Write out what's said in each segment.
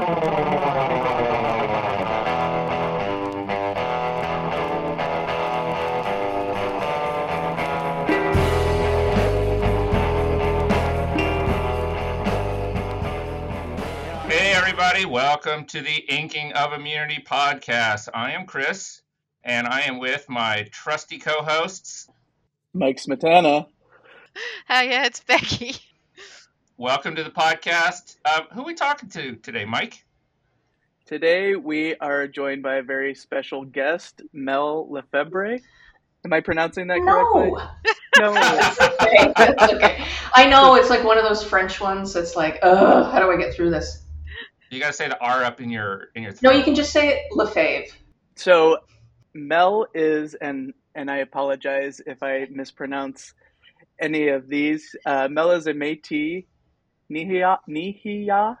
Hey, everybody, welcome to the Inking of Immunity podcast. I am Chris, and I am with my trusty co hosts. Mike Smetana. Hi, yeah, it's Becky. Welcome to the podcast. Uh, who are we talking to today, Mike? Today we are joined by a very special guest, Mel Lefebvre. Am I pronouncing that correctly? No. No. That's okay. That's okay. I know it's like one of those French ones that's like, ugh, how do I get through this? You got to say the R up in your in your throat. No, you can just say it Lefebvre. So Mel is, and and I apologize if I mispronounce any of these. Uh, Mel is a Métis Nihia Nihia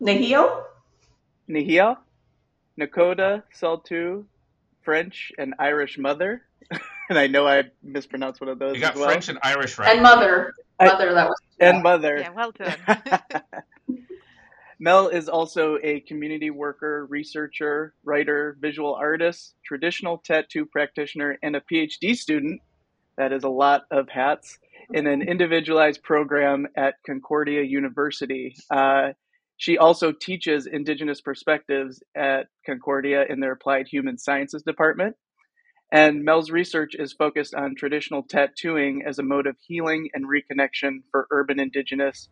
Nahio? Nihia Nakota Saltu French and Irish mother. and I know I mispronounced one of those You got as well. French and Irish right. And mother. I- Mother, that was. and mother. Yeah, well done. Mel is also a community worker, researcher, writer, visual artist, traditional tattoo practitioner, and a PhD student. That is a lot of hats in an individualized program at Concordia University. Uh, she also teaches Indigenous perspectives at Concordia in their Applied Human Sciences Department. And Mel's research is focused on traditional tattooing as a mode of healing and reconnection for urban Indigenous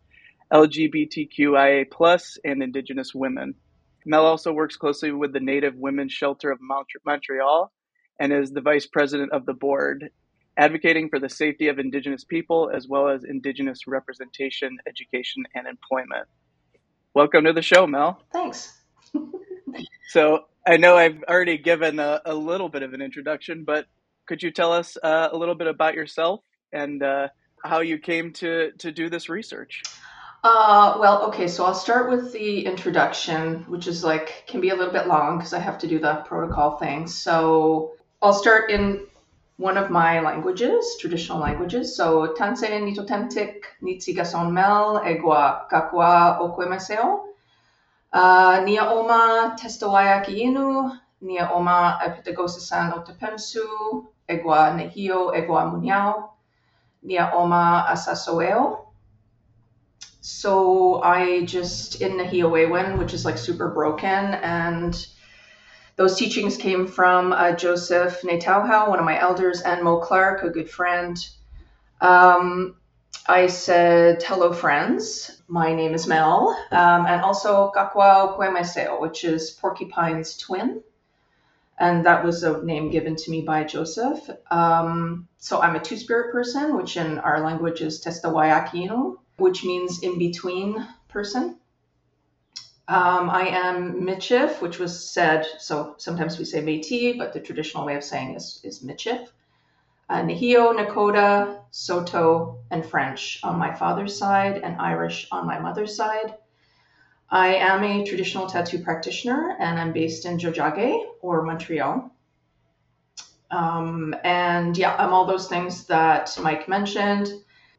LGBTQIA plus and Indigenous women. Mel also works closely with the Native Women's Shelter of Mont- Montreal and is the vice president of the board, advocating for the safety of Indigenous people as well as Indigenous representation, education, and employment. Welcome to the show, Mel. Thanks. So I know I've already given a, a little bit of an introduction, but could you tell us uh, a little bit about yourself and uh, how you came to, to do this research? Uh, well, okay, so I'll start with the introduction, which is like, can be a little bit long because I have to do the protocol thing. So I'll start in one of my languages, traditional languages. So, Tanse Nitotentik Mel Egwa Kakwa Okwemeseo. Uh, Nia Oma Testawayaki Inu. Nia Oma Epitagosasan Otepensu. Egwa Nehio Egwa Munyao. Nia Oma Asasoeo. So I just in Nahiowewen, which is like super broken, and those teachings came from uh, Joseph Naytowhow, one of my elders, and Mo Clark, a good friend. Um, I said, hello, friends. My name is Mel, um, and also Kakwa Kwemeseo, which is porcupine's twin. And that was a name given to me by Joseph. Um, so I'm a two spirit person, which in our language is Testawayakinu, which means in between person. Um, I am Michif, which was said, so sometimes we say Metis, but the traditional way of saying is, is Michif. Uh, Nahio, Nakota, Saulteaux, and French on my father's side, and Irish on my mother's side. I am a traditional tattoo practitioner, and I'm based in Tiohtià:ke or Montreal. Um, and yeah, I'm all those things that Mike mentioned.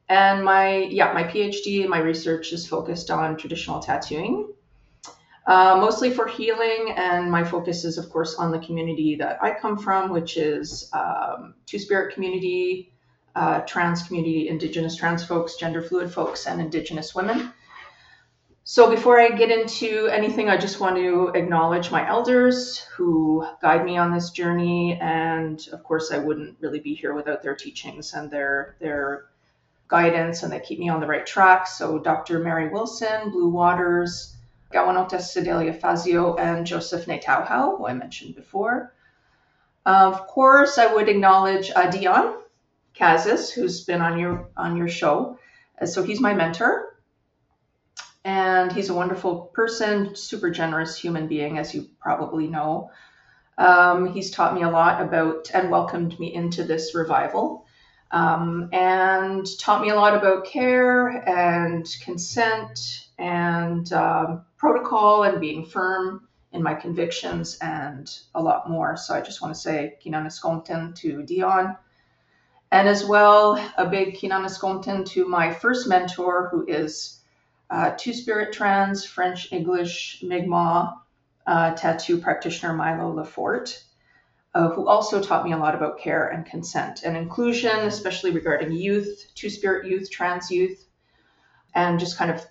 And my yeah, my PhD my research is focused on traditional tattooing, uh, mostly for healing. And my focus is, of course, on the community that I come from, which is um, Two Spirit community, uh, trans community, Indigenous trans folks, gender fluid folks, and Indigenous women. So before I get into anything, I just want to acknowledge my elders who guide me on this journey, and of course, I wouldn't really be here without their teachings and their their guidance, and they keep me on the right track. So Dr. Mary Wilson, Blue Waters, Gawanota Sedelia Fazio, and Joseph Naytowhow, who I mentioned before. Of course, I would acknowledge uh, Dion Kaszas, who's been on your on your show. Uh, So he's my mentor and he's a wonderful person, super generous human being, as you probably know. Um, he's taught me a lot about and welcomed me into this revival, um, and taught me a lot about care and consent and um, protocol and being firm in my convictions and a lot more. So I just want to say Kinanaskompton to Dion. And as well, a big Kinanaskompton to my first mentor, who is uh, Two Spirit Trans, French English, Mi'kmaq uh, tattoo practitioner Milo Lafort, uh, who also taught me a lot about care and consent and inclusion, especially regarding youth, Two Spirit youth, trans youth, and just kind of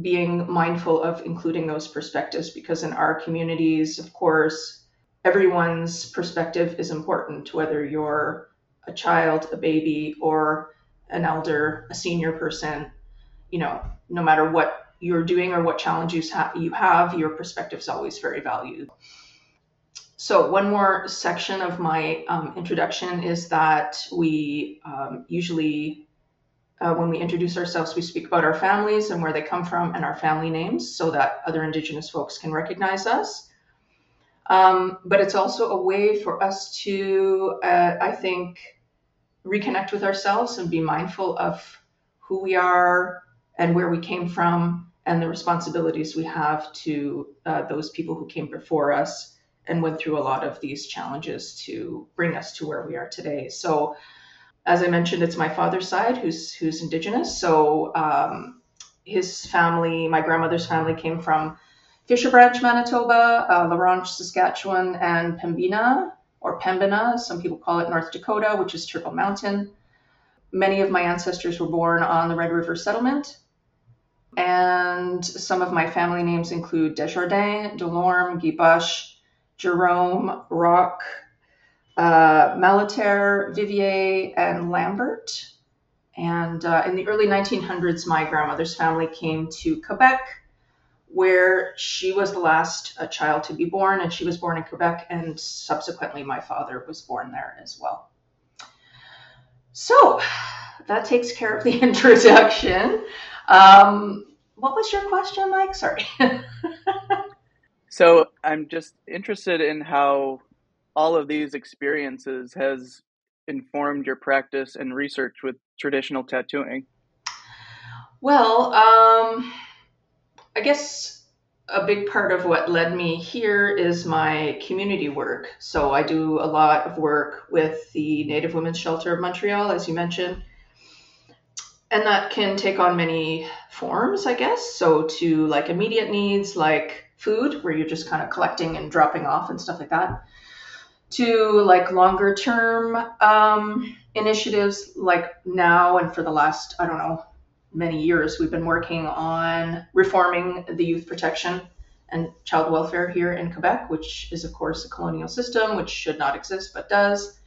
being mindful of including those perspectives because in our communities, of course, everyone's perspective is important, whether you're a child, a baby, or an elder, a senior person, you know, no matter what you're doing or what challenges ha- you have, your perspective is always very valued. So, one more section of my um, introduction is that we um, usually, uh, when we introduce ourselves, we speak about our families and where they come from and our family names so that other Indigenous folks can recognize us. Um, but it's also a way for us to, uh, I think, reconnect with ourselves and be mindful of who we are and where we came from and the responsibilities we have to uh, those people who came before us and went through a lot of these challenges to bring us to where we are today. So, as I mentioned, it's my father's side who's who's indigenous. So um, his family, my grandmother's family, came from Fisher Branch, Manitoba, uh, La Ronge, Saskatchewan, and Pembina or Pembina, some people call it North Dakota, which is Turtle Mountain. Many of my ancestors were born on the Red River settlement. And some of my family names include Desjardins, Delorme, Guiboche, Jerome, Rock, uh, Malaterre, Vivier, and Lambert. And uh, in the early 1900s, my grandmother's family came to Quebec where she was the last uh, child to be born, and she was born in Quebec, and subsequently my father was born there as well. So that takes care of the introduction. Um, what was your question, Mike? Sorry. so I'm just interested in how all of these experiences has informed your practice and research with traditional tattooing. Well, um, I guess a big part of what led me here is my community work. So I do a lot of work with the Native Women's Shelter of Montreal, as you mentioned. And that can take on many forms, I guess. So to like immediate needs like food, where you're just kind of collecting and dropping off and stuff like that, to like longer term um, initiatives like now and for the last, I don't know, many years, we've been working on reforming the youth protection and child welfare here in Quebec, which is, of course, a colonial system which should not exist but does.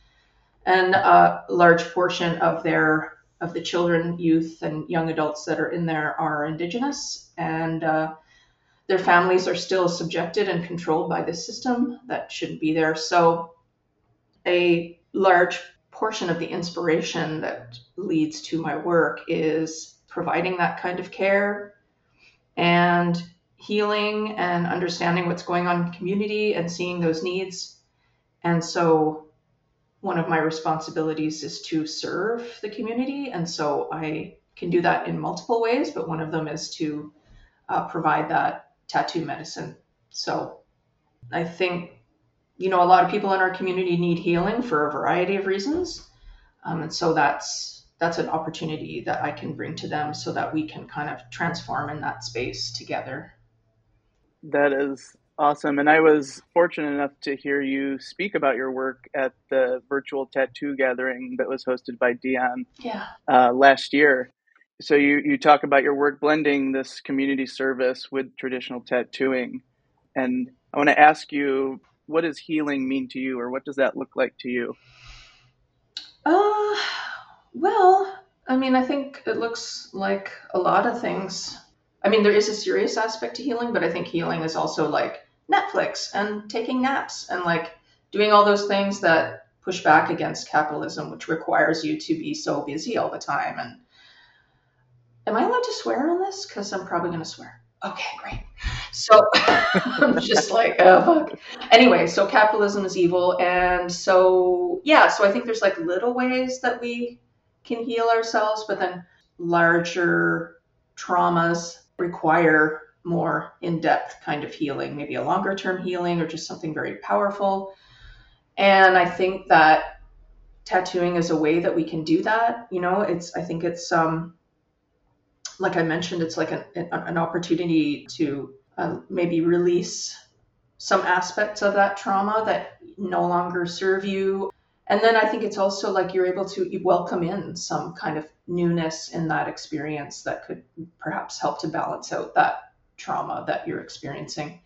And a large portion of their of the children, youth, and young adults that are in there are Indigenous, and uh, their families are still subjected and controlled by this system that shouldn't be there. So, a large portion of the inspiration that leads to my work is providing that kind of care and healing and understanding what's going on in community and seeing those needs. And so one of my responsibilities is to serve the community. And so I can do that in multiple ways, but one of them is to uh, provide that tattoo medicine. So I think, you know, a lot of people in our community need healing for a variety of reasons. Um, and so that's that's an opportunity that I can bring to them so that we can kind of transform in that space together. That is awesome. And I was fortunate enough to hear you speak about your work at the virtual tattoo gathering that was hosted by Dion yeah. uh, last year. So you, you talk about your work blending this community service with traditional tattooing. And I want to ask you, what does healing mean to you, or what does that look like to you? Uh, well, I mean, I think it looks like a lot of things. I mean, there is a serious aspect to healing, but I think healing is also like Netflix and taking naps and like doing all those things that push back against capitalism, which requires you to be so busy all the time. And am I allowed to swear on this? Because I'm probably going to swear. Okay, great. So I'm just like, oh, fuck. Anyway, so capitalism is evil. And so, yeah, so I think there's like little ways that we can heal ourselves, but then larger traumas require more in depth kind of healing, maybe a longer term healing or just something very powerful. And I think that tattooing is a way that we can do that. You know, it's, I think it's, um, like I mentioned, it's like an, an opportunity to uh, maybe release some aspects of that trauma that no longer serve you. And then I think it's also like you're able to welcome in some kind of newness in that experience that could perhaps help to balance out that trauma that you're experiencing.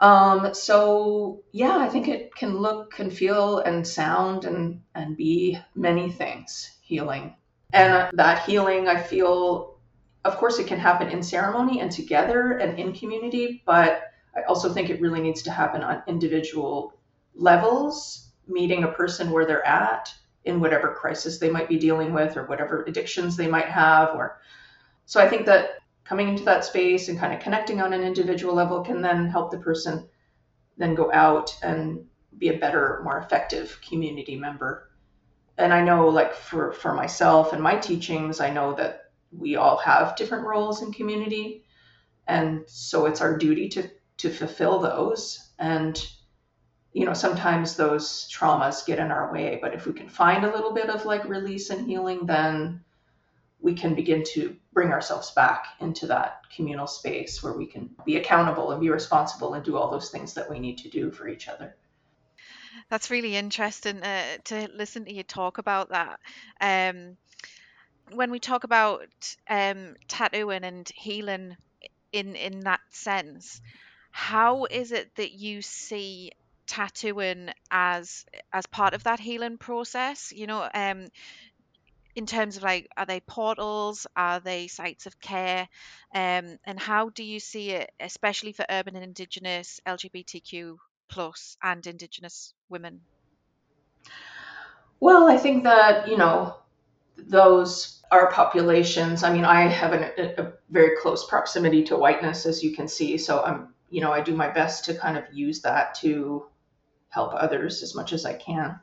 Um, so yeah, I think it can look and feel and sound and and be many things healing. And that healing, I feel, of course, it can happen in ceremony and together and in community, but I also think it really needs to happen on individual levels, meeting a person where they're at in whatever crisis they might be dealing with or whatever addictions they might have or so I think that coming into that space and kind of connecting on an individual level can then help the person then go out and be a better, more effective community member. And I know, like for for myself and my teachings, I know that we all have different roles in community, and so it's our duty to to fulfill those. And you know, sometimes those traumas get in our way, but if we can find a little bit of like release and healing, then we can begin to bring ourselves back into that communal space where we can be accountable and be responsible and do all those things that we need to do for each other. That's really interesting uh, to listen to you talk about that. Um, when we talk about um, tattooing and healing in in that sense, how is it that you see tattooing as as part of that healing process? You know, um, in terms of like are they portals are they sites of care um, and how do you see it especially for urban and indigenous lgbtq plus and indigenous women? Well i think that you know those are populations. I mean i have an, a, very close proximity to whiteness as you can see so i'm you know i do my best to kind of use that to help others as much as i can.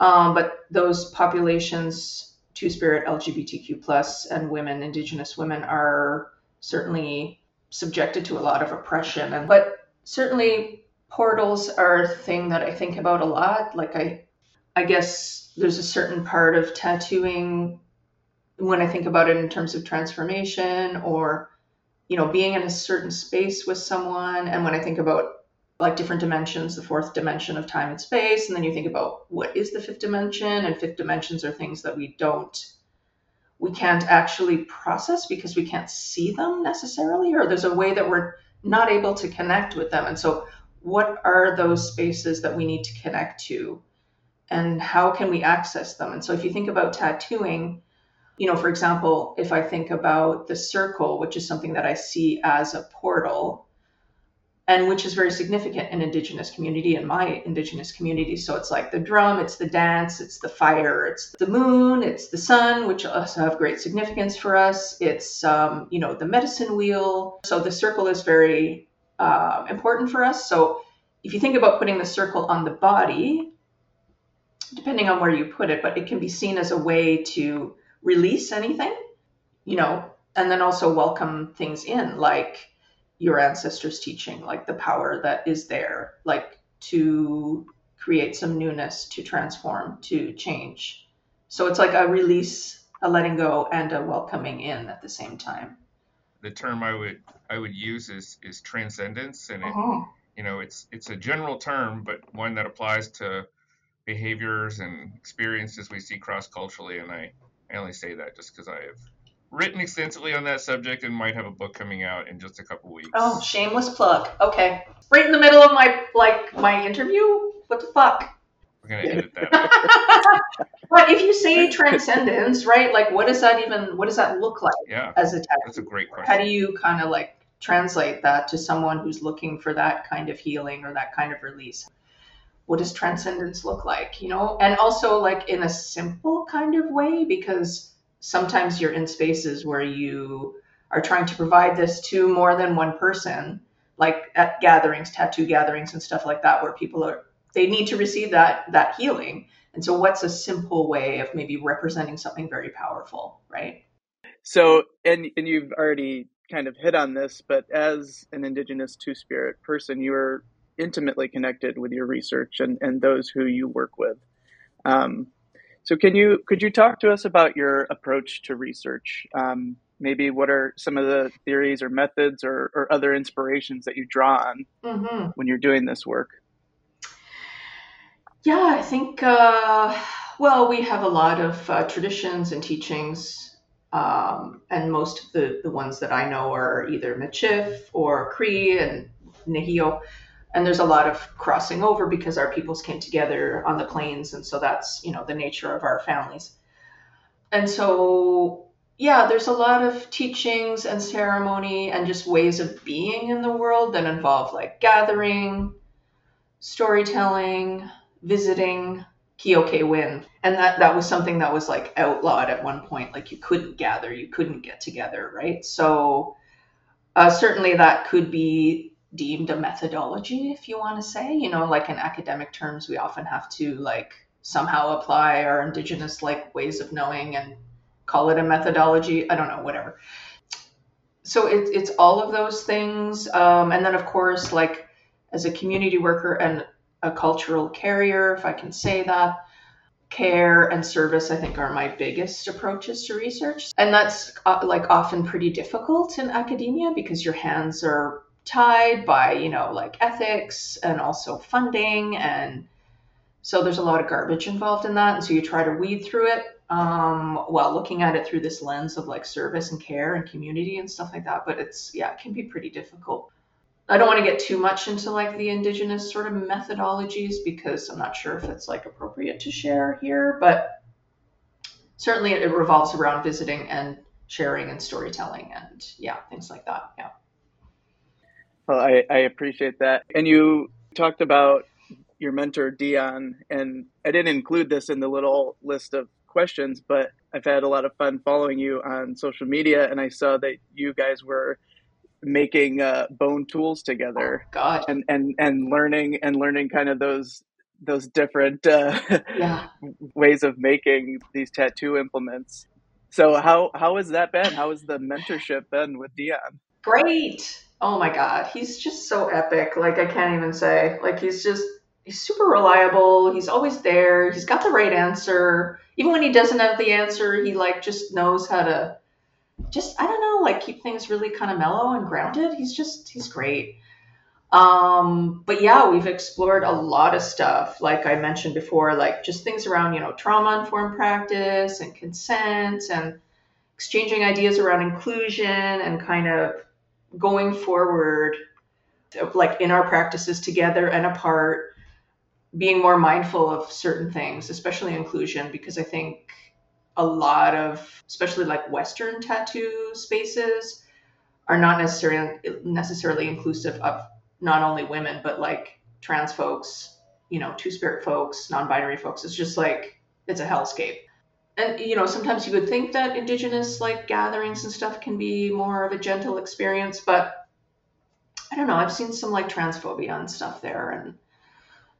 Um, but those populations Two Spirit LGBTQ plus and women, Indigenous women, are certainly subjected to a lot of oppression. And but certainly portals are a thing that I think about a lot. Like I, I guess there's a certain part of tattooing when I think about it in terms of transformation or you know being in a certain space with someone and when i think about like different dimensions, the fourth dimension of time and space. And then you think about what is the fifth dimension, and fifth dimensions are things that we don't, we can't actually process because we can't see them necessarily, or there's a way that we're not able to connect with them. And so, what are those spaces that we need to connect to? And how can we access them? And so, if you think about tattooing, you know, for example, if I think about the circle, which is something that I see as a portal, and which is very significant in indigenous community in my indigenous community so it's like the drum it's the dance it's the fire it's the moon it's the sun which also have great significance for us it's um, you know the medicine wheel so the circle is very uh, important for us so if you think about putting the circle on the body depending on where you put it but it can be seen as a way to release anything you know and then also welcome things in like your ancestors' teaching, like the power that is there, like to create some newness, to transform, to change. So it's like a release, a letting go, and a welcoming in at the same time. The term I would I would use is is transcendence, and it, uh-huh. you know it's it's a general term, but one that applies to behaviors and experiences we see cross culturally. And I I only say that just because I have written extensively on that subject and might have a book coming out in just a couple weeks. Oh, shameless plug. Okay. Right in the middle of my like my interview? What the fuck? We're gonna edit that. but if you say transcendence, right? Like what does that even what does that look like yeah, as a text? That's a great question. How do you kind of like translate that to someone who's looking for that kind of healing or that kind of release? What does transcendence look like? You know? And also like in a simple kind of way because sometimes you're in spaces where you are trying to provide this to more than one person, like at gatherings, tattoo gatherings and stuff like that, where people are they need to receive that that healing. And so what's a simple way of maybe representing something very powerful, right? So and and you've already kind of hit on this, but as an indigenous two spirit person, you are intimately connected with your research and, and those who you work with. Um, so can you could you talk to us about your approach to research? Um, maybe what are some of the theories or methods or, or other inspirations that you draw on mm-hmm. when you're doing this work? Yeah, I think, uh, well, we have a lot of uh, traditions and teachings, um, and most of the, the ones that I know are either Michif or Cree and Nihio. And there's a lot of crossing over because our peoples came together on the plains, and so that's, you know, the nature of our families. And so yeah, there's a lot of teachings and ceremony and just ways of being in the world that involve like gathering, storytelling, visiting, Kioke Win. And that, that was something that was like outlawed at one point. Like you couldn't gather, you couldn't get together, right? So uh, certainly that could be deemed a methodology, if you want to say. You know, like in academic terms, we often have to like somehow apply our indigenous like ways of knowing and call it a methodology. I don't know, whatever. So it, it's all of those things. Um, and then, of course, like as a community worker and a cultural carrier, if I can say that, care and service, I think, are my biggest approaches to research. And that's uh, like often pretty difficult in academia because your hands are tied by, you know, like ethics and also funding. And so there's a lot of garbage involved in that. And so you try to weed through it um, while looking at it through this lens of like service and care and community and stuff like that. But it's, yeah, it can be pretty difficult. I don't want to get too much into like the indigenous sort of methodologies because I'm not sure if it's like appropriate to share here, but certainly it revolves around visiting and sharing and storytelling and yeah, things like that. Yeah. Well, I, I appreciate that. And you talked about your mentor Dion, and I didn't include this in the little list of questions, but I've had a lot of fun following you on social media, and I saw that you guys were making uh, bone tools together. Oh, God, and and and learning and learning kind of those those different uh, yeah. ways of making these tattoo implements. So how how has that been? How has the mentorship been with Dion? Great. Oh my God, he's just so epic. Like I can't even say. Like he's just he's super reliable. He's always there. He's got the right answer. Even when he doesn't have the answer, he like just knows how to just I don't know, like keep things really kind of mellow and grounded. He's just he's great. Um, but yeah, we've explored a lot of stuff. Like I mentioned before, like just things around, you know, trauma informed practice and consent and exchanging ideas around inclusion and kind of going forward like in our practices together and apart being more mindful of certain things, especially inclusion, because I think a lot of, especially like Western tattoo spaces, are not necessarily necessarily inclusive of not only women but like trans folks, you know, two spirit folks, non-binary folks. It's just like it's a hellscape. And you know, sometimes you would think that indigenous like gatherings and stuff can be more of a gentle experience, but I don't know. I've seen some like transphobia and stuff there, and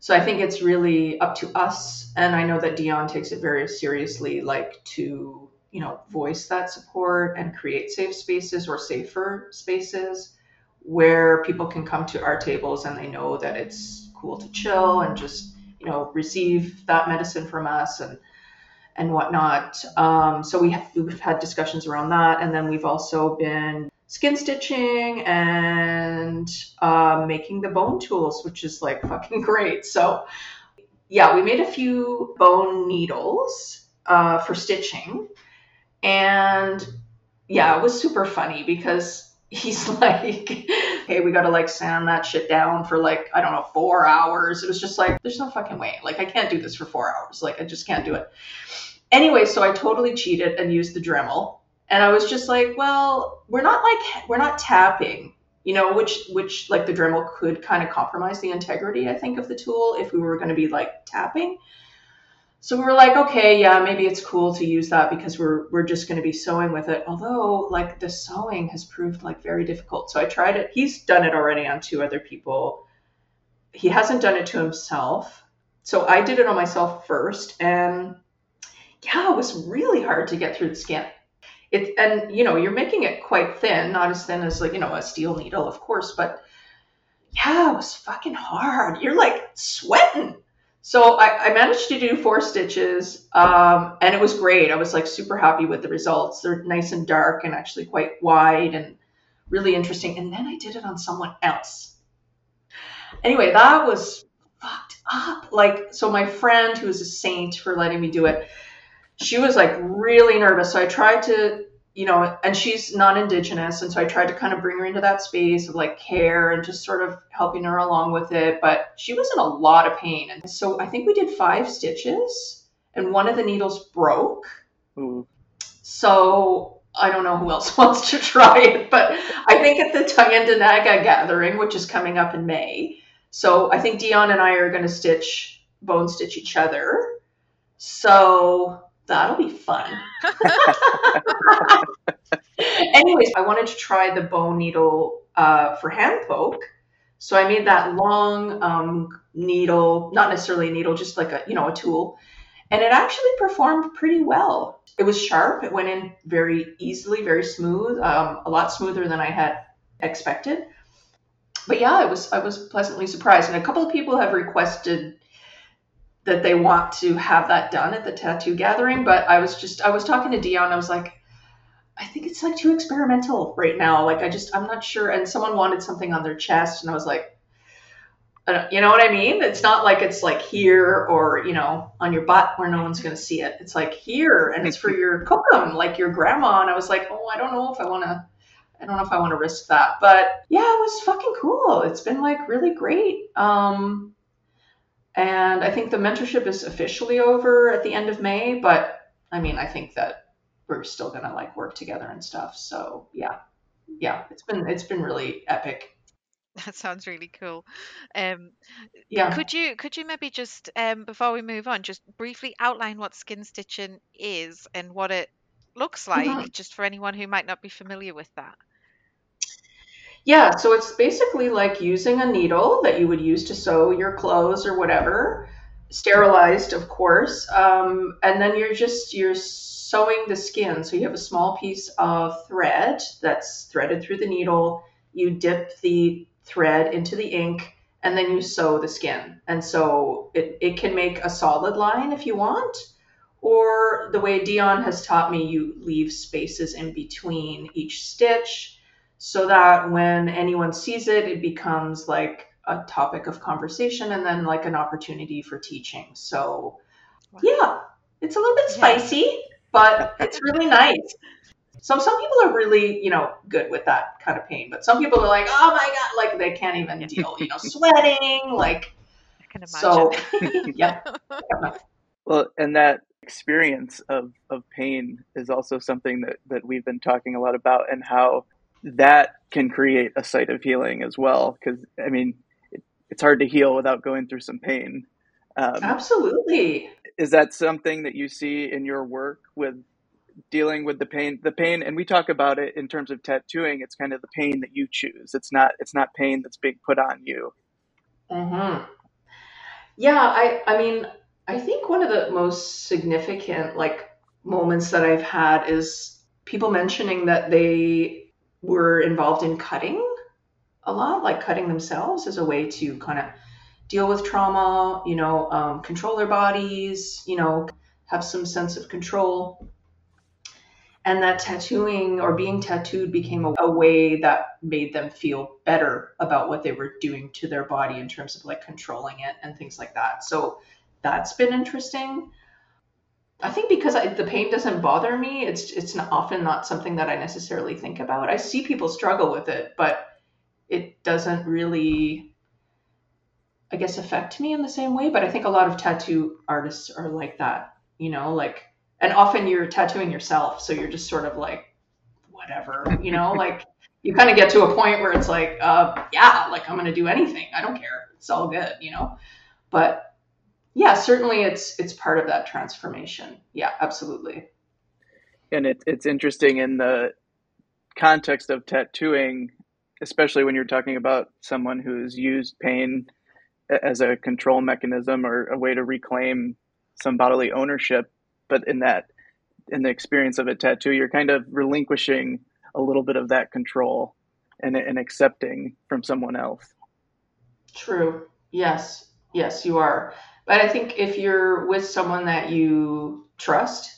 so I think it's really up to us. And I know that Dion takes it very seriously, like to, you know, voice that support and create safe spaces or safer spaces where people can come to our tables and they know that it's cool to chill and just, you know, receive that medicine from us and and whatnot. Um, so we have, we've had discussions around that, and then we've also been skin stitching and uh, making the bone tools, which is like fucking great. So, yeah, we made a few bone needles uh, for stitching. And yeah, it was super funny because he's like, hey, we gotta like sand that shit down for like, I don't know, four hours. It was just like, there's no fucking way. Like, I can't do this for four hours. Like, I just can't do it. Anyway, so I totally cheated and used the Dremel and I was just like, well, we're not like we're not tapping, you know, which which like the Dremel could kind of compromise the integrity, I think, of the tool if we were going to be like tapping. So we were like, okay, yeah, maybe it's cool to use that because we're we're just going to be sewing with it. Although like the sewing has proved like very difficult. So I tried it. He's done it already on two other people. He hasn't done it to himself. So I did it on myself first and yeah, it was really hard to get through the skin it and you know you're making it quite thin not as thin as like you know a steel needle of course but yeah it was fucking hard you're like sweating So I, I, managed to do four stitches, um, and it was great. I was like super happy with the results. They're nice and dark, and actually quite wide, and really interesting. And then I did it on someone else. Anyway, that was fucked up. Like, so my friend, who is a saint for letting me do it, she was like really nervous. So I tried to you know, and she's non-indigenous, and so I tried to kind of bring her into that space of like care and just sort of helping her along with it. But she was in a lot of pain, and so I think we did five stitches, and one of the needles broke. Ooh. So I don't know who else wants to try it, but I think at the Tyendinaga gathering, which is coming up in May, so I think Dion and I are going to stitch bone stitch each other. So that'll be fun. Anyways, I wanted to try the bone needle uh, for hand poke. So I made that long um, needle, not necessarily a needle, just like a you know a tool, and it actually performed pretty well. It was sharp. It went in very easily, very smooth, um, a lot smoother than I had expected. But yeah, I was I was pleasantly surprised, and a couple of people have requested that they want to have that done at the tattoo gathering. But I was just, I was talking to Dion. I was like, I think it's like too experimental right now. Like, I just, I'm not sure. And someone wanted something on their chest, and I was like, you know what I mean? It's not like it's like here or, you know, on your butt where no one's to see it. It's like here and it's for your kokum, like your grandma. And I was like, oh, I don't know if I want to, I don't know if I want to risk that. But yeah, it was fucking cool. It's been like really great. Um, and I think the mentorship is officially over at the end of May, but I mean, I think that we're still gonna like work together and stuff. So yeah, yeah, it's been it's been really epic. That sounds really cool. Um, yeah. Could you could you maybe just um, before we move on, just briefly outline what skin stitching is and what it looks like, mm-hmm. just for anyone who might not be familiar with that? Yeah, so it's basically like using a needle that you would use to sew your clothes or whatever, sterilized, of course, um, and then you're just you're sewing the skin. So you have a small piece of thread that's threaded through the needle. You dip the thread into the ink, and then you sew the skin. And so it, it can make a solid line if you want, or the way Dion has taught me, you leave spaces in between each stitch so that when anyone sees it, it becomes like a topic of conversation and then like an opportunity for teaching. So, yeah, it's a little bit spicy, yeah. but it's really nice. So some people are really, you know, good with that kind of pain, but some people are like, oh my god, like they can't even deal, you know, sweating, like. I can imagine. So, yeah. Well, and that experience of, of pain is also something that, that we've been talking a lot about and how that can create a site of healing as well. Because I mean, it, it's hard to heal without going through some pain. Um, Absolutely. Is that something that you see in your work with dealing with the pain? The pain, and we talk about it in terms of tattooing. It's kind of the pain that you choose. It's not. It's not pain that's being put on you. Hmm. Yeah. I. I mean, I think one of the most significant like moments that I've had is people mentioning that they were involved in cutting a lot, like cutting themselves as a way to kind of deal with trauma, you know, um, control their bodies, you know, have some sense of control. And that tattooing or being tattooed became a, a, way that made them feel better about what they were doing to their body in terms of like controlling it and things like that. So that's been interesting. I think because I, the pain doesn't bother me, it's it's not, often not something that I necessarily think about. I see people struggle with it, but it doesn't really, I guess, affect me in the same way. But I think a lot of tattoo artists are like that, you know, like, and often you're tattooing yourself, so you're just sort of like, whatever, you know, like you kind of get to a point where it's like, uh, yeah, like I'm gonna do anything, I don't care, it's all good, you know. But yeah, certainly it's it's part of that transformation. Yeah, absolutely. And it, it's interesting in the context of tattooing, especially when you're talking about someone who's used pain as a control mechanism or a way to reclaim some bodily ownership. But in that, in the experience of a tattoo, you're kind of relinquishing a little bit of that control and, and accepting from someone else. True. Yes. Yes, you are But I think if you're with someone that you trust,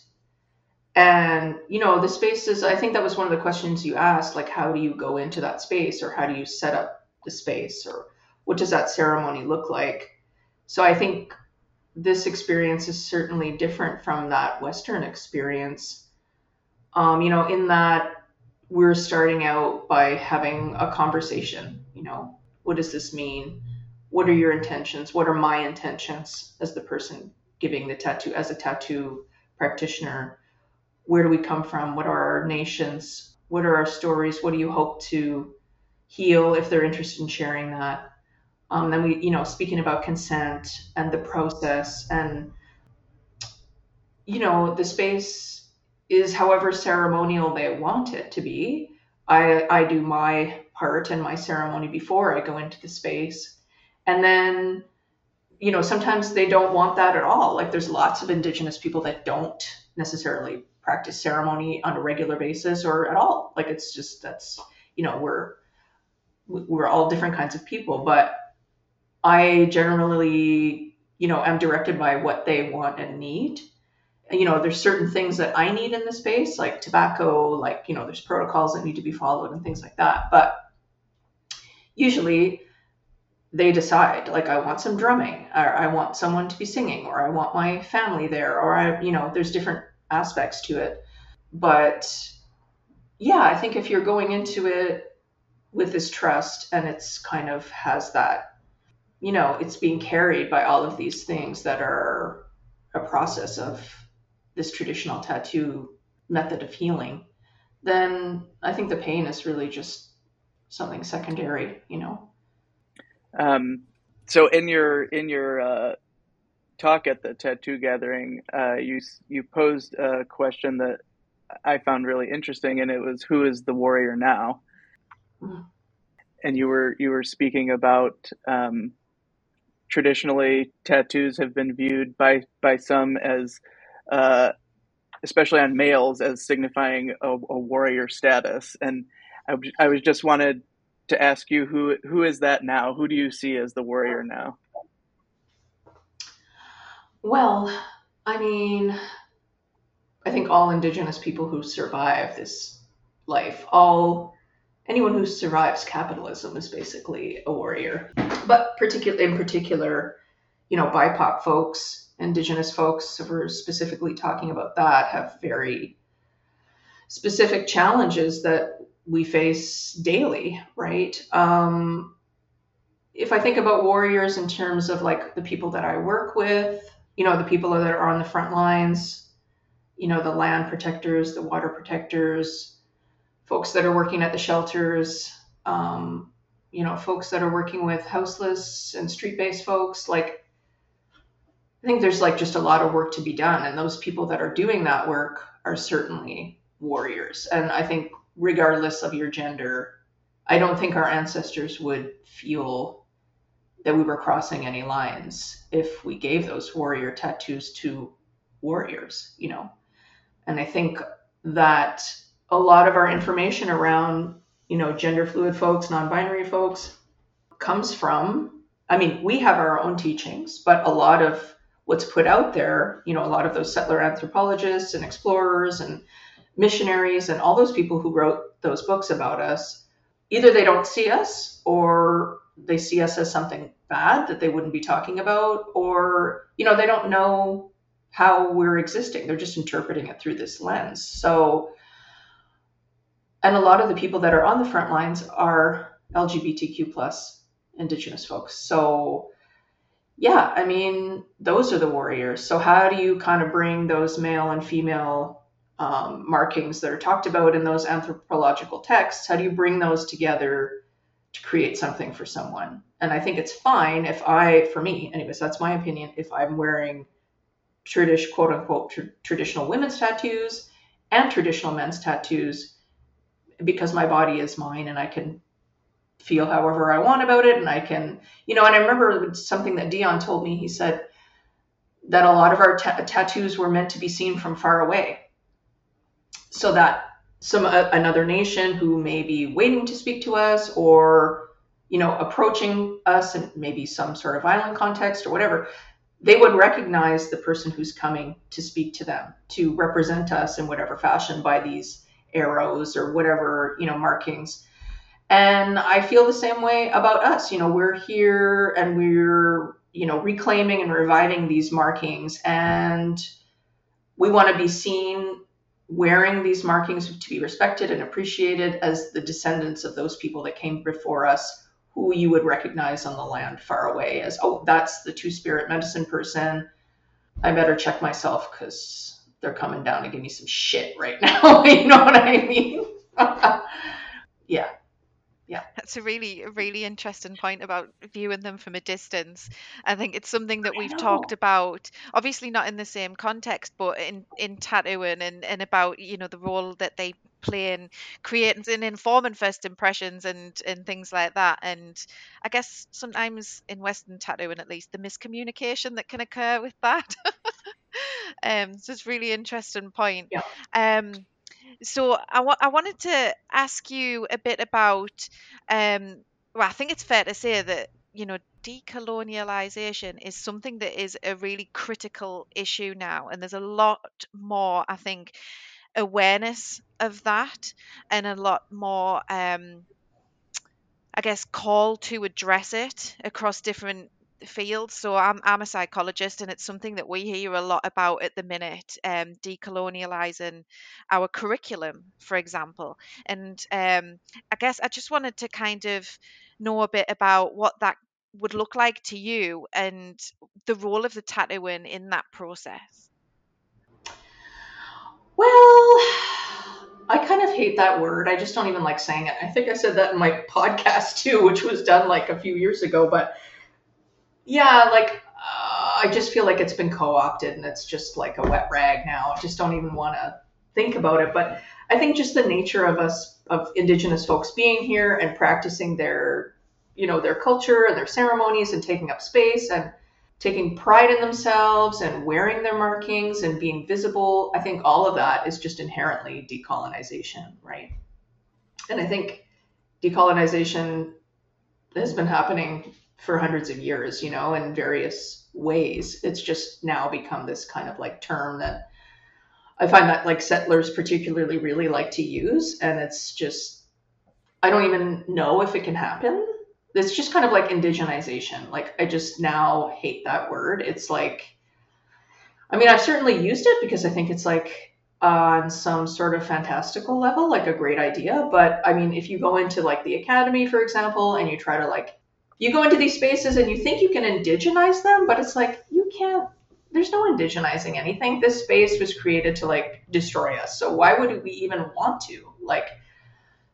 and you know the spaces, I think that was one of the questions you asked, like how do you go into that space, or how do you set up the space, or what does that ceremony look like? So I think this experience is certainly different from that Western experience. Um, you know, in that we're starting out by having a conversation. You know, what does this mean? What are your intentions? What are my intentions as the person giving the tattoo, as a tattoo practitioner? Where do we come from? What are our nations? What are our stories? What do you hope to heal if they're interested in sharing that? Um, then we, you know, speaking about consent and the process and, you know, the space is however ceremonial they want it to be. I, I do my part and my ceremony before I go into the space. And then, you know, sometimes they don't want that at all. Like there's lots of Indigenous people that don't necessarily practice ceremony on a regular basis or at all. Like it's just, that's, you know, we're, we're all different kinds of people. But I generally, you know, am directed by what they want and need. You know, there's certain things that I need in the space, like tobacco, like, you know, there's protocols that need to be followed and things like that. But usually they decide, like, I want some drumming, or I want someone to be singing, or I want my family there, or I, you know, there's different aspects to it. But yeah, I think if you're going into it with this trust and it's kind of has that you know, it's being carried by all of these things that are a process of this traditional tattoo method of healing, then I think the pain is really just something secondary, you know. Um, so in your in your uh, talk at the tattoo gathering, uh, you you posed a question that I found really interesting, and it was, "Who is the warrior now?" And you were you were speaking about um, traditionally tattoos have been viewed by by some as uh, especially on males as signifying a, a warrior status and I, I was just wanted to ask you who who is that now who do you see as the warrior now well i mean i think all indigenous people who survive this life all anyone who survives capitalism is basically a warrior. But particular in particular, you know, BIPOC folks, indigenous folks, if we're specifically talking about that, have very specific challenges that we face daily, right? Um, if I think about warriors in terms of like the people that I work with, you know, the people that are on the front lines, you know, the land protectors, the water protectors, folks that are working at the shelters, um, you know, folks that are working with houseless and street based folks. Like, I think there's like just a lot of work to be done. And those people that are doing that work are certainly warriors. And I think, regardless of your gender, I don't think our ancestors would feel that we were crossing any lines if we gave those warrior tattoos to warriors, you know. And I think that a lot of our information around, you know, gender fluid folks, non-binary folks comes from, I mean, we have our own teachings, but a lot of what's put out there, you know, a lot of those settler anthropologists and explorers and missionaries and all those people who wrote those books about us, either they don't see us or they see us as something bad that they wouldn't be talking about, or, you know, they don't know how we're existing. They're just interpreting it through this lens. So and a lot of the people that are on the front lines are LGBTQ plus Indigenous folks. So yeah, I mean, those are the warriors. So how do you kind of bring those male and female um, markings that are talked about in those anthropological texts? How do you bring those together to create something for someone? And I think it's fine if I, for me, anyways, that's my opinion. If I'm wearing traditional, quote unquote, tr- traditional women's tattoos and traditional men's tattoos, because my body is mine and I can feel however I want about it. And I can, you know, and I remember something that Dion told me. He said that a lot of our ta- tattoos were meant to be seen from far away so that some uh, another nation who may be waiting to speak to us or you know approaching us in maybe some sort of violent context or whatever they would recognize the person who's coming to speak to them, to represent us in whatever fashion by these arrows or whatever, you know, markings. And I feel the same way about us. You know, we're here and we're, you know, reclaiming and reviving these markings. And we want to be seen wearing these markings to be respected and appreciated as the descendants of those people that came before us who you would recognize on the land far away as, oh, that's the two spirit medicine person. I better check myself because they're coming down to give me some shit right now. you know what I mean? yeah. Yeah. That's a really, really interesting point about viewing them from a distance. I think it's something that we've talked about, obviously not in the same context, but in, in tattooing and, and about, you know, the role that they play in creating and informing first impressions and, and things like that. And I guess sometimes in Western tattooing, at least, the miscommunication that can occur with that. um, so it's really interesting point. Yeah. Um, so I, I wanted to ask you a bit about um well i think it's fair to say that you know decolonialization is something that is a really critical issue now and there's a lot more i think awareness of that and a lot more um i guess call to address it across different field. So I'm I'm a psychologist, and it's something that we hear a lot about at the minute. Um, decolonializing our curriculum, for example, and um, I guess I just wanted to kind of know a bit about what that would look like to you and the role of the tattooing in that process. Well, I kind of hate that word. I just don't even like saying it. I think I said that in my podcast too, which was done like a few years ago, but yeah, like uh, I just feel like it's been co-opted and it's just like a wet rag now. I just don't even want to think about it. But I think just the nature of us of Indigenous folks being here and practicing their, you know, their culture and their ceremonies and taking up space and taking pride in themselves and wearing their markings and being visible. I think all of that is just inherently decolonization, right? And I think decolonization has been happening for hundreds of years, you know, in various ways. It's just now become this kind of like term that I find that like settlers particularly really like to use. And it's just, I don't even know if it can happen. It's just kind of like indigenization. Like, I just now hate that word. It's like, I mean, I've certainly used it because I think it's like on some sort of fantastical level, like a great idea. But I mean, if you go into like the academy, for example, and you try to like you go into these spaces and you think you can indigenize them, but it's like you can't. There's no indigenizing anything. This space was created to like destroy us. So why would we even want to? Like,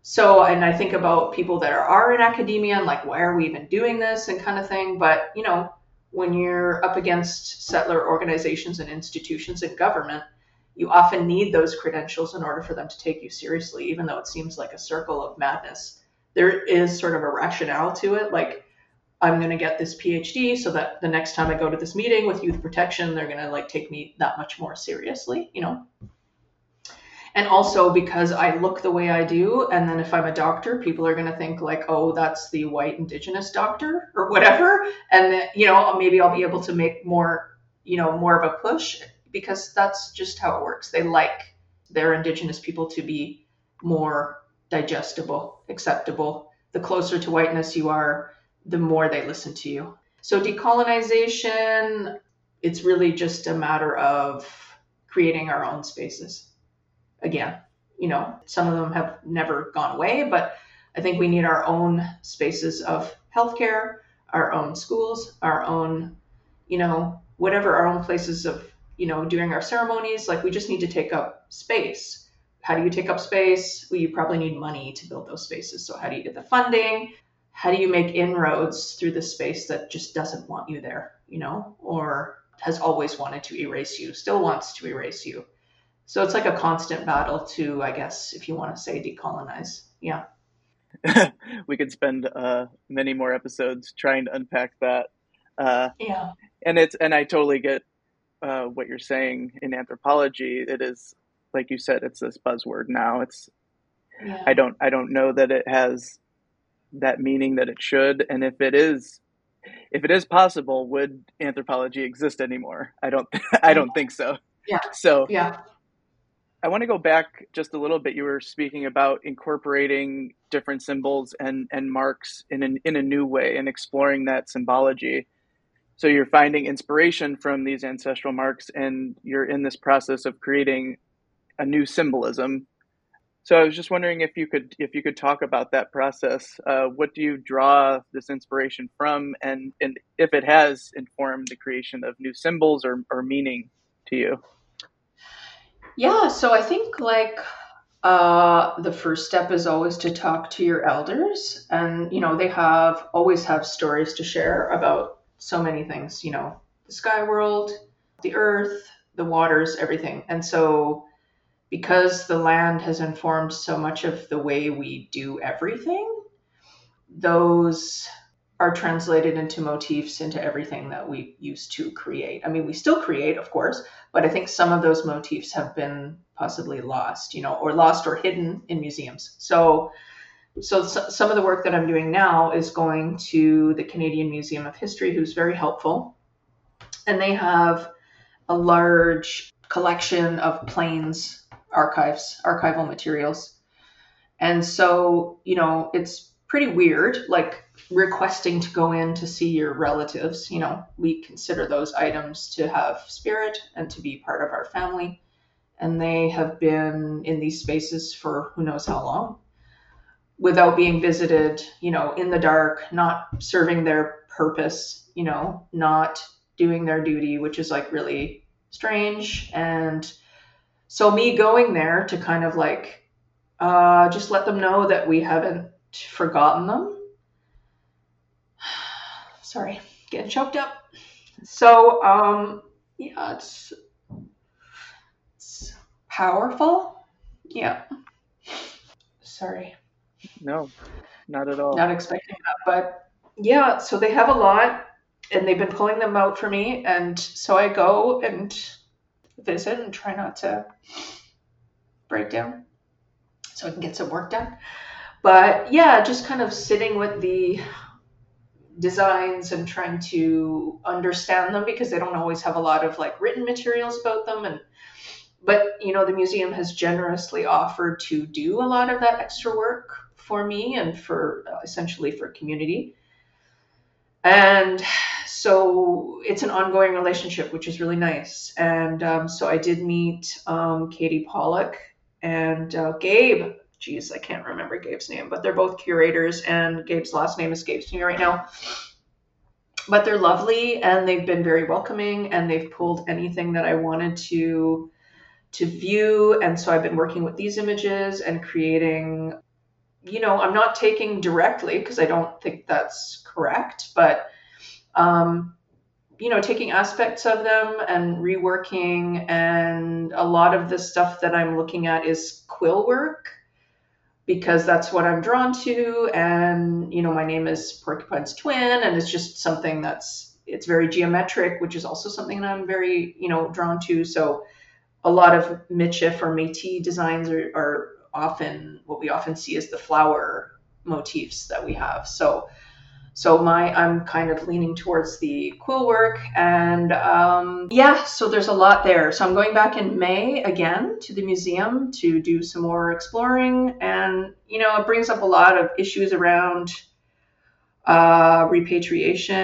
so and I think about people that are, in academia and like, why are we even doing this and kind of thing. But you know, when you're up against settler organizations and institutions and government, you often need those credentials in order for them to take you seriously, even though it seems like a circle of madness. There is sort of a rationale to it. Like I'm going to get this PhD so that the next time I go to this meeting with youth protection, they're going to like take me that much more seriously, you know? And also because I look the way I do. And then if I'm a doctor, people are going to think like, oh, that's the white indigenous doctor or whatever. And then, you know, maybe I'll be able to make more, you know, more of a push because that's just how it works. They like their indigenous people to be more digestible, acceptable. The closer to whiteness you are, the more they listen to you. So decolonization, it's really just a matter of creating our own spaces. Again, you know, some of them have never gone away, but I think we need our own spaces of healthcare, our own schools, our own, you know, whatever our own places of, you know, doing our ceremonies. Like we just need to take up space. How do you take up space? Well, you probably need money to build those spaces. So how do you get the funding? How do you make inroads through the space that just doesn't want you there, you know, or has always wanted to erase you, still wants to erase you. So it's like a constant battle to, I guess, if you want to say decolonize. Yeah. we could spend uh, many more episodes trying to unpack that. Uh, yeah. And it's and I totally get uh, what you're saying in anthropology. It is like you said, it's this buzzword now. It's yeah. I don't I don't know that it has that meaning that it should. And if it is, if it is possible, would anthropology exist anymore? I don't. I don't think so. Yeah. So yeah. I want to go back just a little bit. You were speaking about incorporating different symbols and, and marks in an, in a new way and exploring that symbology. So you're finding inspiration from these ancestral marks, and you're in this process of creating a new symbolism. So I was just wondering if you could if you could talk about that process. Uh, what do you draw this inspiration from, and and if it has informed the creation of new symbols or, or meaning to you? Yeah, so I think like uh, the first step is always to talk to your elders, and you know they have always have stories to share about so many things. You know, the sky world, the earth, the waters, everything, and so because the land has informed so much of the way we do everything, those are translated into motifs into everything that we used to create. I mean, we still create, of course, but I think some of those motifs have been possibly lost, you know, or lost or hidden in museums. So, so some of the work that I'm doing now is going to the Canadian Museum of History, who's very helpful, and they have a large collection of plains archives, archival materials. And so, you know, it's pretty weird, like requesting to go in to see your relatives. You know, we consider those items to have spirit and to be part of our family. And they have been in these spaces for who knows how long without being visited, you know, in the dark, not serving their purpose, you know, not doing their duty, which is like really strange. And so, me going there to kind of like uh, just let them know that we haven't forgotten them. Sorry, getting choked up. So, um, yeah, it's, it's powerful. Yeah. Sorry. No, not at all. Not expecting that, but yeah. So they have a lot, and they've been pulling them out for me, and so I go and visit and try not to break down, so I can get some work done. But yeah, just kind of sitting with the designs and trying to understand them because they don't always have a lot of like written materials about them. And but you know the museum has generously offered to do a lot of that extra work for me and for uh, essentially for community. And so it's an ongoing relationship which is really nice and um, so i did meet um, katie pollock and uh, gabe geez, I can't remember Gabe's name, but they're both curators, and Gabe's last name escapes me right now. But they're lovely, and they've been very welcoming, and they've pulled anything that I wanted to to view, and so I've been working with these images and creating. You know, I'm not taking directly because I don't think that's correct, but um, you know, taking aspects of them and reworking. And a lot of the stuff that I'm looking at is quill work because that's what I'm drawn to. And, you know, my name is Porcupine's twin, and it's just something that's, it's very geometric, which is also something that I'm very, you know, drawn to. So a lot of Michif or Métis designs are, are often what we often see is the flower motifs that we have. So so my I'm kind of leaning towards the quill work and um, yeah, so there's a lot there. So I'm going back in May again to the museum to do some more exploring, and you know it brings up a lot of issues around uh, repatriation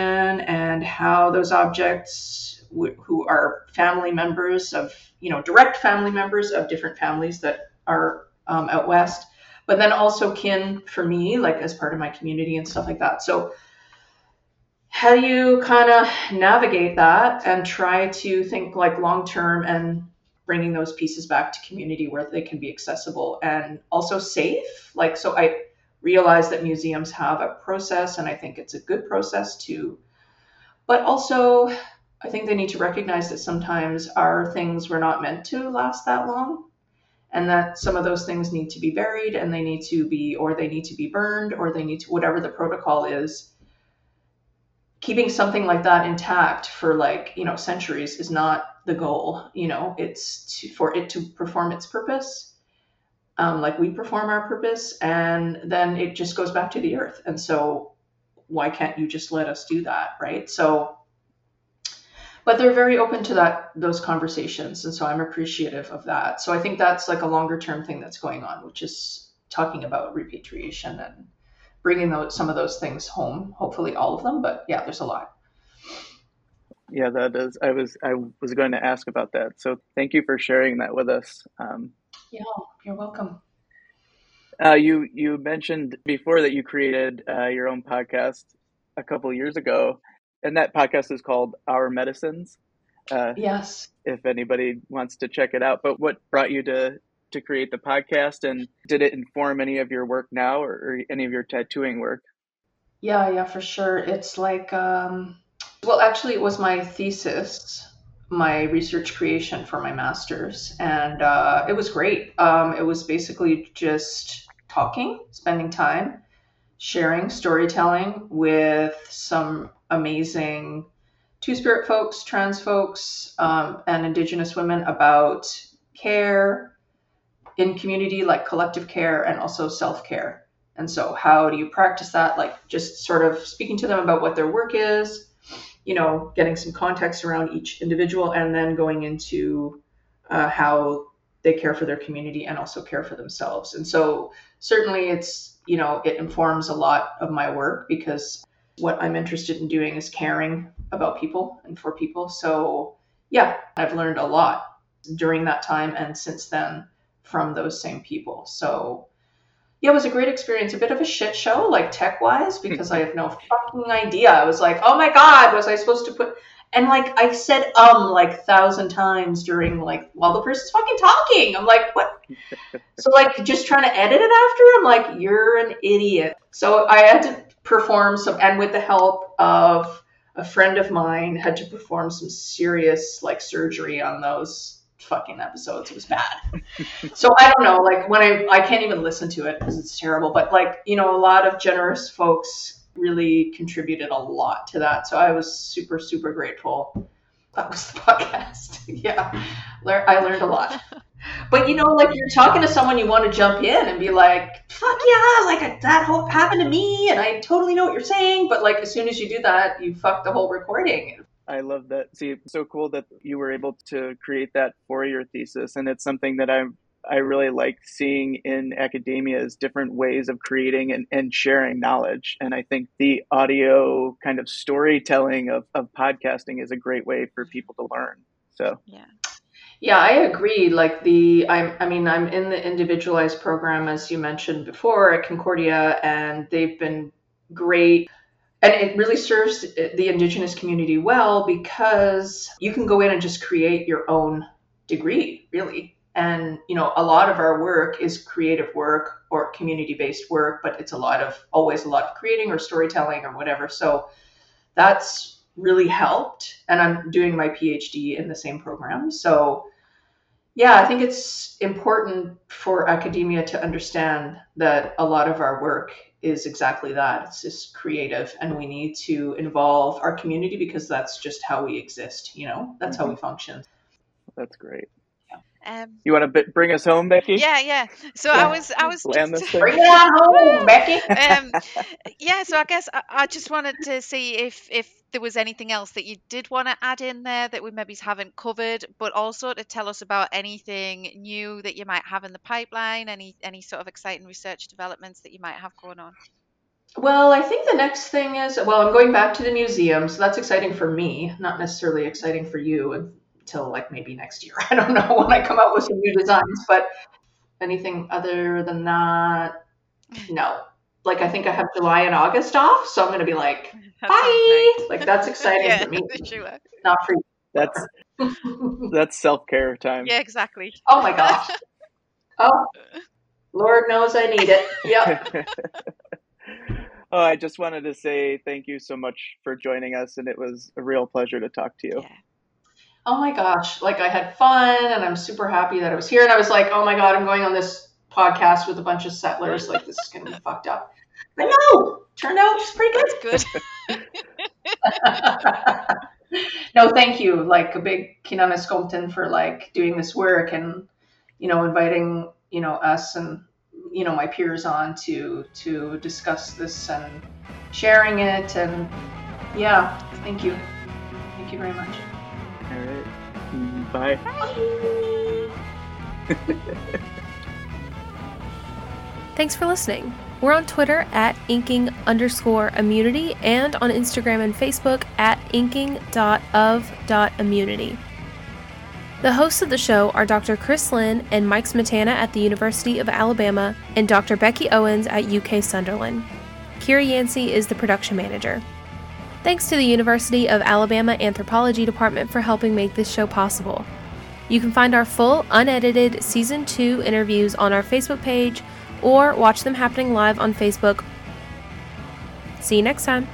and how those objects w- who are family members of you know direct family members of different families that are um, out west but then also kin for me, like as part of my community and stuff like that. So, how do you kind of navigate that and try to think like long term and bringing those pieces back to community where they can be accessible and also safe? Like, so I realize that museums have a process, and I think it's a good process to, but also I think they need to recognize that sometimes our things were not meant to last that long and that some of those things need to be buried and they need to be or they need to be burned or they need to whatever the protocol is keeping something like that intact for like you know centuries is not the goal you know it's to, for it to perform its purpose um, like we perform our purpose and then it just goes back to the earth and so why can't you just let us do that, right? So, but they're very open to that those conversations, and so I'm appreciative of that. So I think that's like a longer term thing that's going on, which is talking about repatriation and bringing those, some of those things home. Hopefully, all of them, but yeah, there's a lot. Yeah, that is. I was I was going to ask about that. So thank you for sharing that with us. Um, yeah, you're welcome. Uh, you you mentioned before that you created uh, your own podcast a couple years ago, and that podcast is called Our Medicines. Uh, yes. If anybody wants to check it out, but what brought you to to create the podcast, and did it inform any of your work now, or, or any of your tattooing work? Yeah, yeah, for sure. It's like um, well, actually, it was my thesis, my research creation for my master's, and uh, it was great. Um, it was basically just talking, spending time, sharing, storytelling with some amazing Two Spirit folks, trans folks, um, and Indigenous women about care in community, like collective care, and also self care. And so, how do you practice that? Like, just sort of speaking to them about what their work is you know, getting some context around each individual and then going into uh, how they care for their community and also care for themselves. And so certainly it's, you know, it informs a lot of my work because what I'm interested in doing is caring about people and for people. So yeah, I've learned a lot during that time and since then from those same people. So yeah, it was a great experience. A bit of a shit show, like tech wise, because I have no fucking idea. I was like, oh my god, was I supposed to put? And like I said, um, like thousand times during like while the person's fucking talking. I'm like, what? so like just trying to edit it after. I'm like, you're an idiot. So I had to perform some, and with the help of a friend of mine, had to perform some serious like surgery on those fucking episodes. It was bad. so I don't know, like when I I can't even listen to it because it's terrible. But like you know, a lot of generous folks really contributed a lot to that. So I was super super grateful. That was the podcast. yeah, I learned a lot. But you know, like you're talking to someone, you want to jump in and be like, "Fuck yeah!" Like that happened to me, and I totally know what you're saying. But like as soon as you do that, you fuck the whole recording. I love that. See, it's so cool that you were able to create that for your thesis, and it's something that I I really like seeing in academia is different ways of creating and, and sharing knowledge. And I think the audio kind of storytelling of, of podcasting is a great way for people to learn. So yeah. Yeah, I agree. Like the, I'm, I mean, I'm in the individualized program, as you mentioned before at Concordia, and they've been great and it really serves the indigenous community well because you can go in and just create your own degree really and you know a lot of our work is creative work or community based work but it's a lot of always a lot of creating or storytelling or whatever so that's really helped and i'm doing my phd in the same program so yeah i think it's important for academia to understand that a lot of our work is exactly that. It's just creative, and we need to involve our community because that's just how we exist. You know, that's mm-hmm. how we function. That's great. Um, you want to bring us home, Becky? Yeah, yeah. So yeah. I was, I was Land just, bring it on home, Becky. um, yeah. So I guess I, I, just wanted to see if if there was anything else that you did want to add in there that we maybe haven't covered, but also to tell us about anything new that you might have in the pipeline, any any sort of exciting research developments that you might have going on. Well, I think the next thing is well, I'm going back to the museum, so that's exciting for me, not necessarily exciting for you. And till like maybe next year. I don't know when I come out with some new designs, but anything other than that, no. Like I think I have July and August off, so I'm gonna be like, that bye. Nice. Like that's exciting yeah, for me. Sure. Not for you. That's that's self care time. Yeah, exactly. Oh my gosh. Oh, Lord knows I need it. Yep. oh, I just wanted to say thank you so much for joining us, and it was a real pleasure to talk to you. Yeah oh my gosh, like I had fun and I'm super happy that I was here. And I was like, oh my God, I'm going on this podcast with a bunch of settlers. Like, this is going to be fucked up. But no, turned out it's pretty good. good. no, thank you. Like a big Kinanâskomitin for like doing this work and, you know, inviting, you know, us and you know my peers on to to discuss this and sharing it and yeah thank you thank you very much all right bye, bye. thanks for listening we're on Twitter at inking underscore immunity and on Instagram and Facebook at inking.of.immunity. The hosts of the show are Dr. Chris Lynn and Mike Smetana at the University of Alabama and Dr. Becky Owens at UK Sunderland. Kira Yancey is the production manager. Thanks to the University of Alabama Anthropology Department for helping make this show possible. You can find our full, unedited Season 2 interviews on our Facebook page or watch them happening live on Facebook. See you next time.